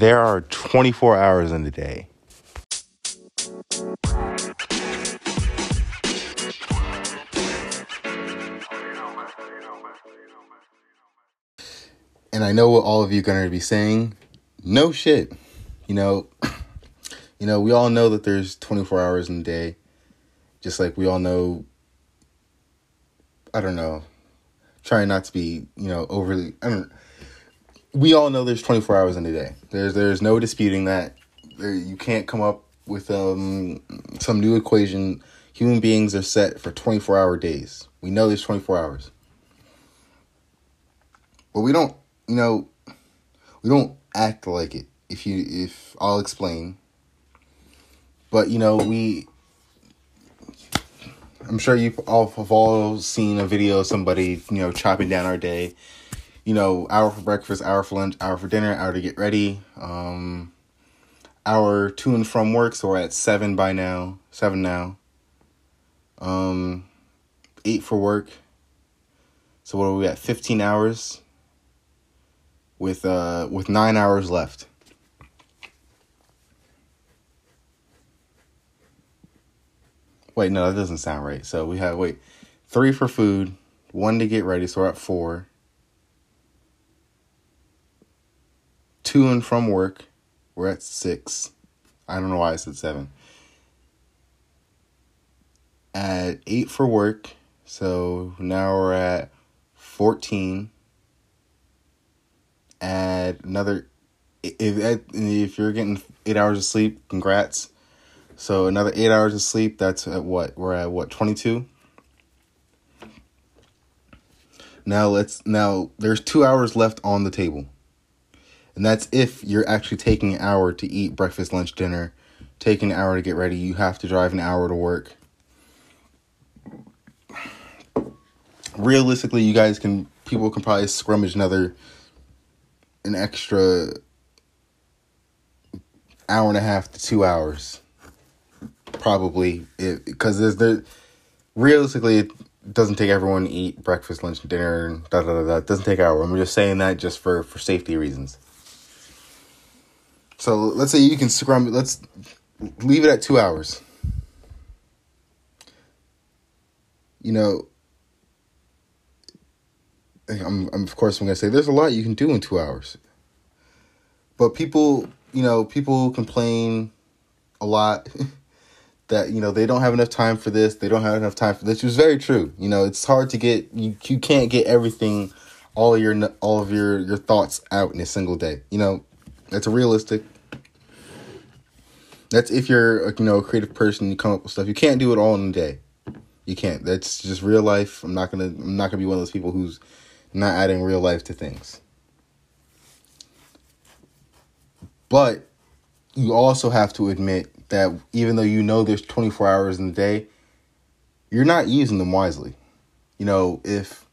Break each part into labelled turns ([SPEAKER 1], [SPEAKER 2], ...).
[SPEAKER 1] there are 24 hours in the day. And I know what all of you are going to be saying. No shit. You know, you know, we all know that there's 24 hours in a day. Just like we all know I don't know. Trying not to be, you know, overly I don't we all know there's 24 hours in a day. There's there's no disputing that. There, you can't come up with um some new equation. Human beings are set for 24 hour days. We know there's 24 hours. But we don't, you know, we don't act like it. If you if I'll explain. But you know, we I'm sure you all have all seen a video of somebody, you know, chopping down our day you know, hour for breakfast, hour for lunch, hour for dinner, hour to get ready. Um, hour to and from work, so we're at seven by now, seven now. Um, eight for work. So what are we at? Fifteen hours. With uh with nine hours left. Wait, no, that doesn't sound right. So we have wait, three for food, one to get ready, so we're at four. To and from work, we're at six. I don't know why I said seven. At eight for work, so now we're at 14. Add another, if, if you're getting eight hours of sleep, congrats. So another eight hours of sleep, that's at what? We're at what, 22? Now let's, now there's two hours left on the table. And that's if you're actually taking an hour to eat breakfast, lunch, dinner, taking an hour to get ready. You have to drive an hour to work. Realistically, you guys can, people can probably scrummage another, an extra hour and a half to two hours. Probably. Because there's, there, realistically, it doesn't take everyone to eat breakfast, lunch, dinner, da da da da. It doesn't take an hour. I'm just saying that just for, for safety reasons. So let's say you can scrum. Let's leave it at two hours. You know, eh, I'm, I'm of course I'm gonna say there's a lot you can do in two hours. But people, you know, people complain a lot that you know they don't have enough time for this. They don't have enough time for this. Is very true. You know, it's hard to get you. You can't get everything, all your all of your your thoughts out in a single day. You know, that's realistic. That's if you're you know a creative person, you come up with stuff. You can't do it all in a day. You can't. That's just real life. I'm not gonna. I'm not gonna be one of those people who's not adding real life to things. But you also have to admit that even though you know there's 24 hours in the day, you're not using them wisely. You know, if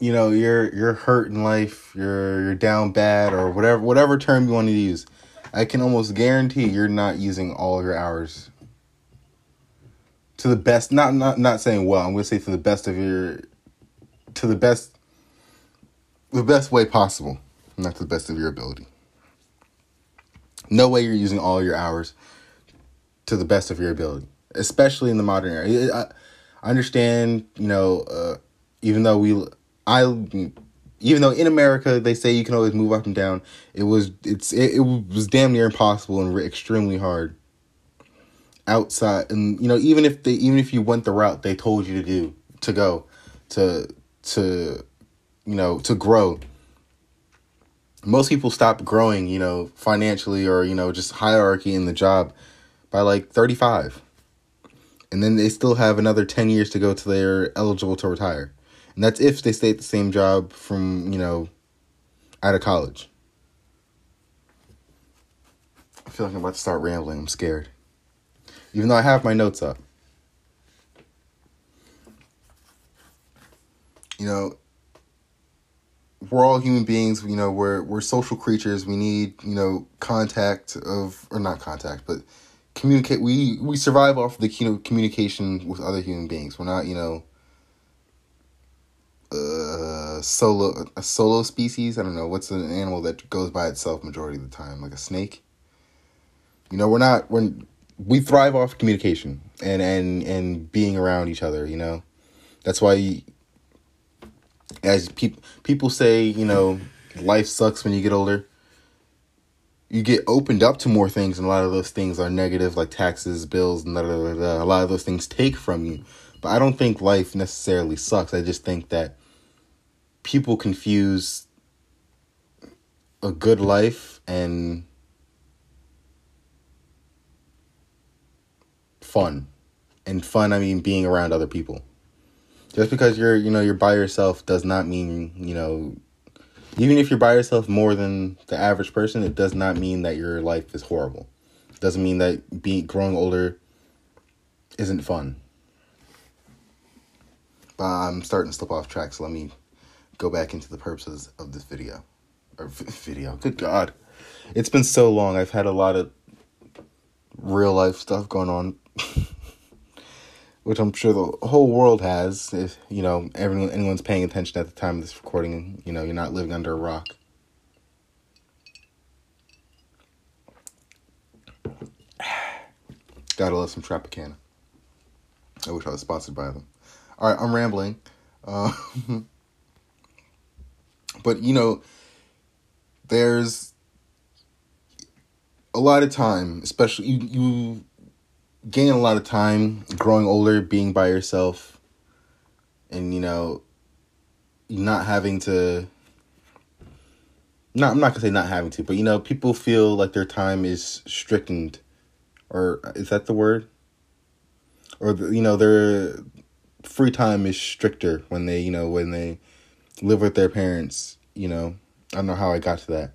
[SPEAKER 1] you know you're you're hurt in life, you're you're down bad or whatever whatever term you want to use, I can almost guarantee you're not using all your hours to the best not not not saying well, I'm going to say to the best of your to the best the best way possible, not to the best of your ability. No way you're using all your hours to the best of your ability, especially in the modern era. I, I understand, you know, uh, even though we I even though in America they say you can always move up and down, it was it's it, it was damn near impossible and extremely hard. Outside and you know even if they even if you went the route they told you to do to go to to you know to grow. Most people stop growing you know financially or you know just hierarchy in the job by like 35 and then they still have another 10 years to go till they're eligible to retire and that's if they stay at the same job from, you know, out of college. I feel like I'm about to start rambling. I'm scared. Even though I have my notes up. You know, we're all human beings, you know, we're we're social creatures. We need, you know, contact of or not contact, but communicate we we survive off the you know communication with other human beings. We're not, you know, solo a solo species. I don't know what's an animal that goes by itself majority of the time, like a snake. You know, we're not we're we thrive off communication and and and being around each other. You know, that's why. as people people say, you know, life sucks when you get older. You get opened up to more things, and a lot of those things are negative, like taxes, bills, and da, da, da. a lot of those things take from you. But I don't think life necessarily sucks. I just think that people confuse a good life and fun. And fun, I mean being around other people. Just because you're, you know, you're by yourself does not mean, you know, even if you're by yourself more than the average person, it does not mean that your life is horrible. It doesn't mean that being growing older isn't fun. But I'm starting to slip off track, so let me go back into the purposes of this video. Or v- video. Good God. It's been so long. I've had a lot of real life stuff going on. Which I'm sure the whole world has. If you know everyone anyone's paying attention at the time of this recording, you know, you're not living under a rock. Gotta love some Tropicana. I wish I was sponsored by them. All right, I'm rambling. Uh, but you know, there's a lot of time, especially you you gain a lot of time growing older, being by yourself, and you know, not having to. Not, I'm not gonna say not having to, but you know, people feel like their time is strictened, or is that the word? Or you know, their free time is stricter when they, you know, when they live with their parents. You know, I don't know how I got to that.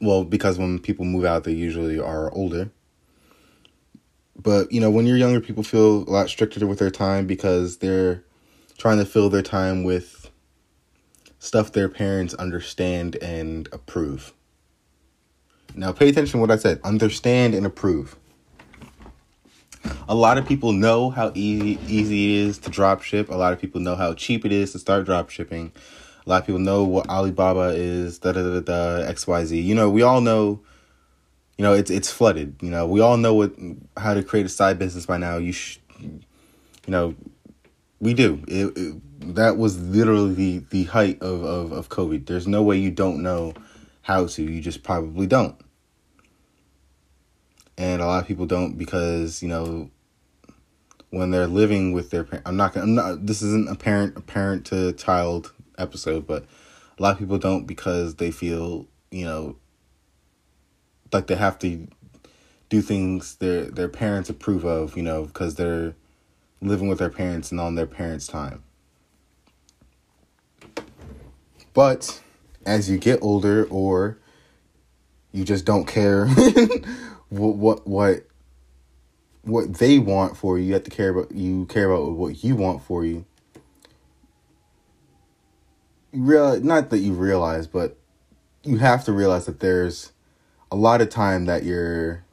[SPEAKER 1] Well, because when people move out, they usually are older. But, you know, when you're younger, people feel a lot stricter with their time because they're trying to fill their time with stuff their parents understand and approve. Now, pay attention to what I said understand and approve. A lot of people know how easy, easy it is to drop ship. A lot of people know how cheap it is to start drop shipping. A lot of people know what Alibaba is, da da da da, XYZ. You know, we all know you know it's it's flooded you know we all know what how to create a side business by now you sh- you know we do it, it, that was literally the, the height of, of of covid there's no way you don't know how to you just probably don't and a lot of people don't because you know when they're living with their parent i'm not gonna i'm not this isn't a parent a parent to child episode but a lot of people don't because they feel you know like they have to do things their their parents approve of, you know, because they're living with their parents and on their parents' time. But as you get older or you just don't care what what what what they want for you, you have to care about you care about what you want for you. You not that you realize, but you have to realize that there's a lot of time that you're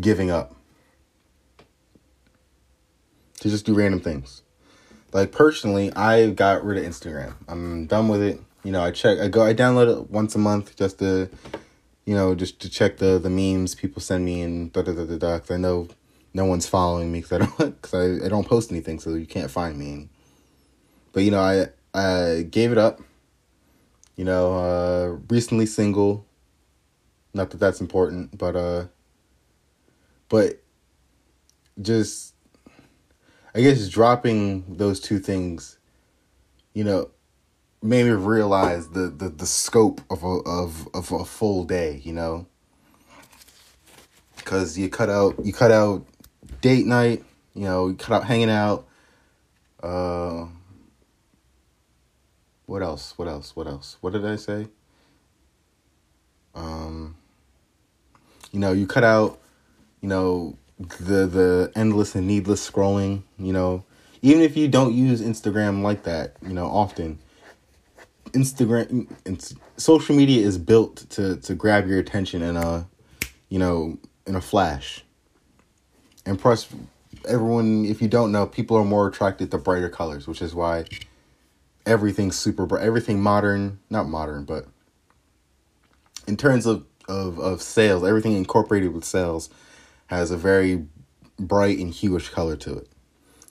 [SPEAKER 1] giving up to just do random things. Like personally, I got rid of Instagram. I'm done with it. You know, I check, I go, I download it once a month just to, you know, just to check the the memes people send me and da da da da da. Cause I know no one's following me because I don't, cause I, I don't post anything, so you can't find me. But you know, I I gave it up you know, uh, recently single. Not that that's important, but uh, but just I guess dropping those two things, you know, made me realize the the, the scope of a of of a full day. You know, because you cut out you cut out date night. You know, you cut out hanging out. Uh, what else? What else? What else? What did I say? Um, you know, you cut out, you know, the the endless and needless scrolling. You know, even if you don't use Instagram like that, you know, often. Instagram and social media is built to to grab your attention in a, you know, in a flash. And plus, everyone, if you don't know, people are more attracted to brighter colors, which is why everything's super bright. Everything modern, not modern, but in terms of, of, of sales, everything incorporated with sales has a very bright and hueish color to it.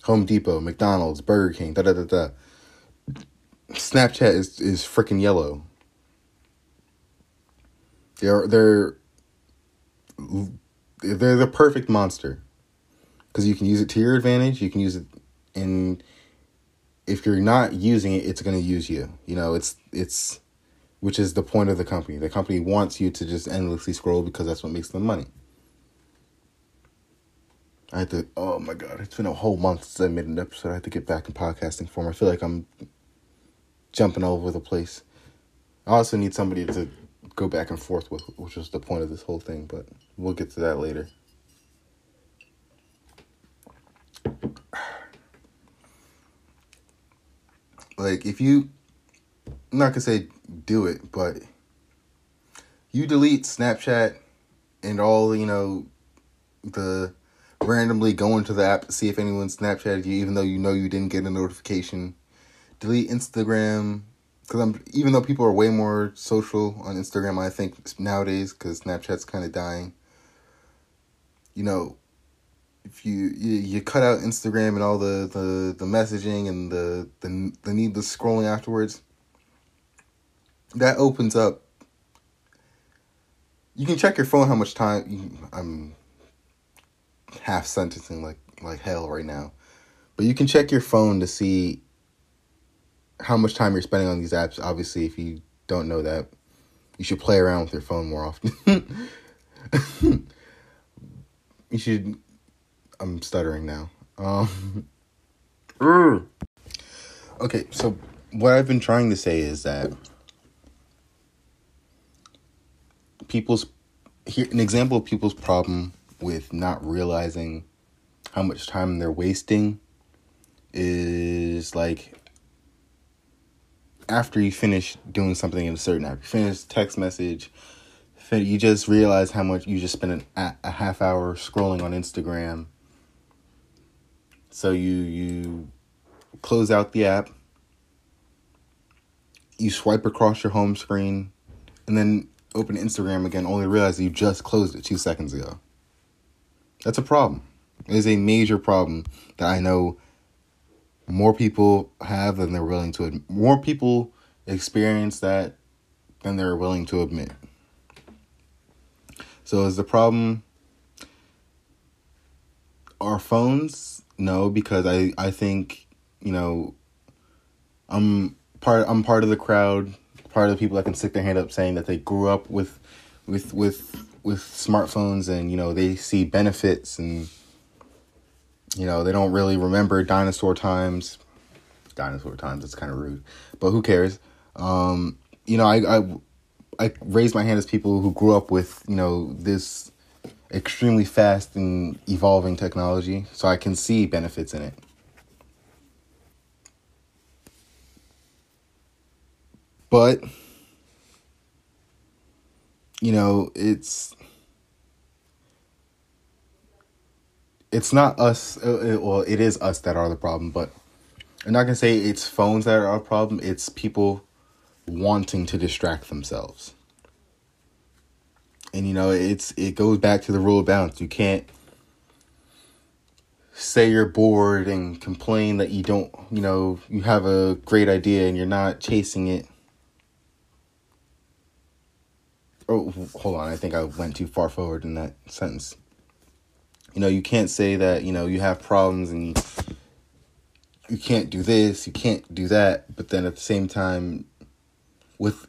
[SPEAKER 1] Home Depot, McDonald's, Burger King, da da da da. Snapchat is is freaking yellow. They're they're they're the perfect monster because you can use it to your advantage. You can use it, and if you're not using it, it's going to use you. You know, it's it's which is the point of the company. The company wants you to just endlessly scroll because that's what makes them money. I had to. Oh my god, it's been a whole month since I made an episode. I have to get back in podcasting form. I feel like I'm jumping all over the place. I also need somebody to go back and forth with, which was the point of this whole thing. But we'll get to that later. Like if you, I'm not gonna say do it, but you delete Snapchat and all you know the randomly go into the app to see if anyone Snapchatted you, even though you know you didn't get a notification. Delete Instagram because I'm even though people are way more social on Instagram, I think nowadays because Snapchat's kind of dying. You know, if you, you you cut out Instagram and all the the, the messaging and the, the the needless scrolling afterwards, that opens up. You can check your phone how much time you, I'm half sentencing like like hell right now. But you can check your phone to see how much time you're spending on these apps. Obviously, if you don't know that, you should play around with your phone more often. you should. I'm stuttering now. Um, okay, so what I've been trying to say is that people's here an example of people's problem with not realizing how much time they're wasting is like after you finish doing something in a certain app, you finish text message, you just realize how much you just spent an, a half hour scrolling on Instagram. So you you close out the app, you swipe across your home screen, and then open Instagram again, only realize you just closed it two seconds ago. That's a problem. It is a major problem that I know more people have than they're willing to admit. More people experience that than they're willing to admit. So is the problem our phones? No, because I I think, you know, I'm part I'm part of the crowd, part of the people that can stick their hand up saying that they grew up with with with with smartphones and you know they see benefits and you know they don't really remember dinosaur times. Dinosaur times it's kind of rude but who cares? Um you know i i i raise my hand as people who grew up with you know this extremely fast and evolving technology so i can see benefits in it. But you know, it's it's not us. Uh, uh, well, it is us that are the problem, but I'm not gonna say it's phones that are a problem. It's people wanting to distract themselves. And you know, it's it goes back to the rule of balance. You can't say you're bored and complain that you don't, you know, you have a great idea and you're not chasing it oh hold on i think i went too far forward in that sentence you know you can't say that you know you have problems and you, you can't do this you can't do that but then at the same time with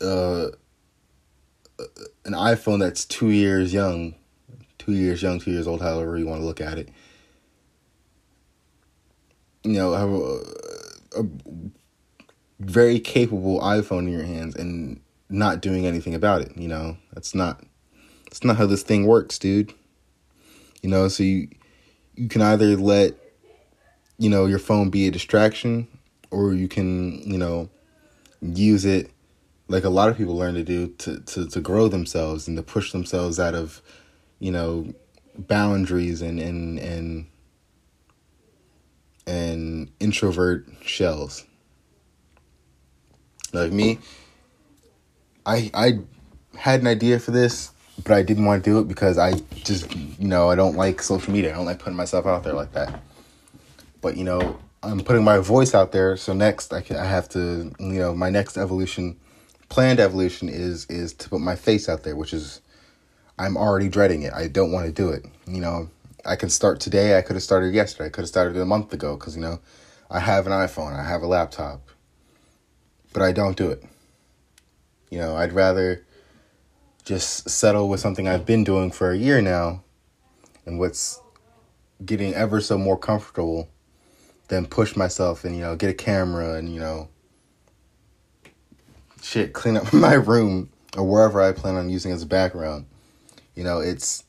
[SPEAKER 1] uh an iphone that's two years young two years young two years old however you want to look at it you know have a, a very capable iphone in your hands and not doing anything about it. You know, that's not that's not how this thing works, dude. You know, so you you can either let you know your phone be a distraction, or you can you know use it like a lot of people learn to do to to to grow themselves and to push themselves out of you know boundaries and and and and introvert shells. Like me, I I had an idea for this, but I didn't want to do it because I just you know I don't like social media. I don't like putting myself out there like that. But you know I'm putting my voice out there, so next I can I have to you know my next evolution, planned evolution is is to put my face out there, which is I'm already dreading it. I don't want to do it. You know I can start today. I could have started yesterday. I could have started a month ago because you know I have an iPhone. I have a laptop but I don't do it. You know, I'd rather just settle with something I've been doing for a year now and what's getting ever so more comfortable than push myself and, you know, get a camera and, you know, shit, clean up my room or wherever I plan on using as a background. You know, it's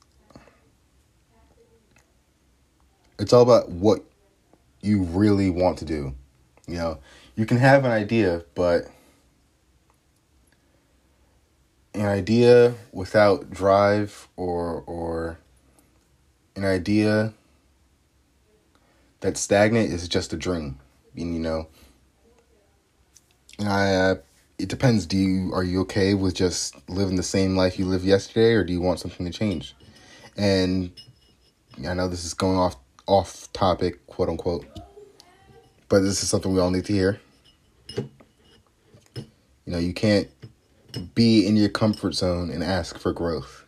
[SPEAKER 1] it's all about what you really want to do. You know, you can have an idea, but an idea without drive or or an idea that's stagnant is just a dream. And you know, and I uh, it depends. Do you are you okay with just living the same life you lived yesterday, or do you want something to change? And I know this is going off off topic, quote unquote, but this is something we all need to hear. You know, you can't be in your comfort zone and ask for growth.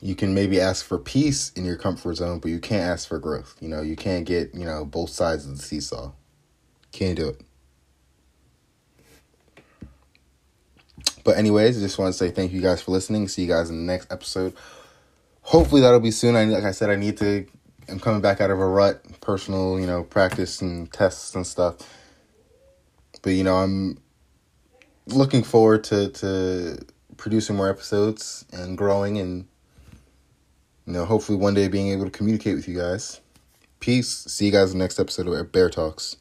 [SPEAKER 1] You can maybe ask for peace in your comfort zone, but you can't ask for growth. You know, you can't get, you know, both sides of the seesaw. Can't do it. But anyways, I just want to say thank you guys for listening. See you guys in the next episode. Hopefully that'll be soon. I like I said, I need to I'm coming back out of a rut, personal, you know, practice and tests and stuff. But you know, I'm looking forward to to producing more episodes and growing and you know, hopefully one day being able to communicate with you guys. Peace. See you guys in the next episode of Bear Talks.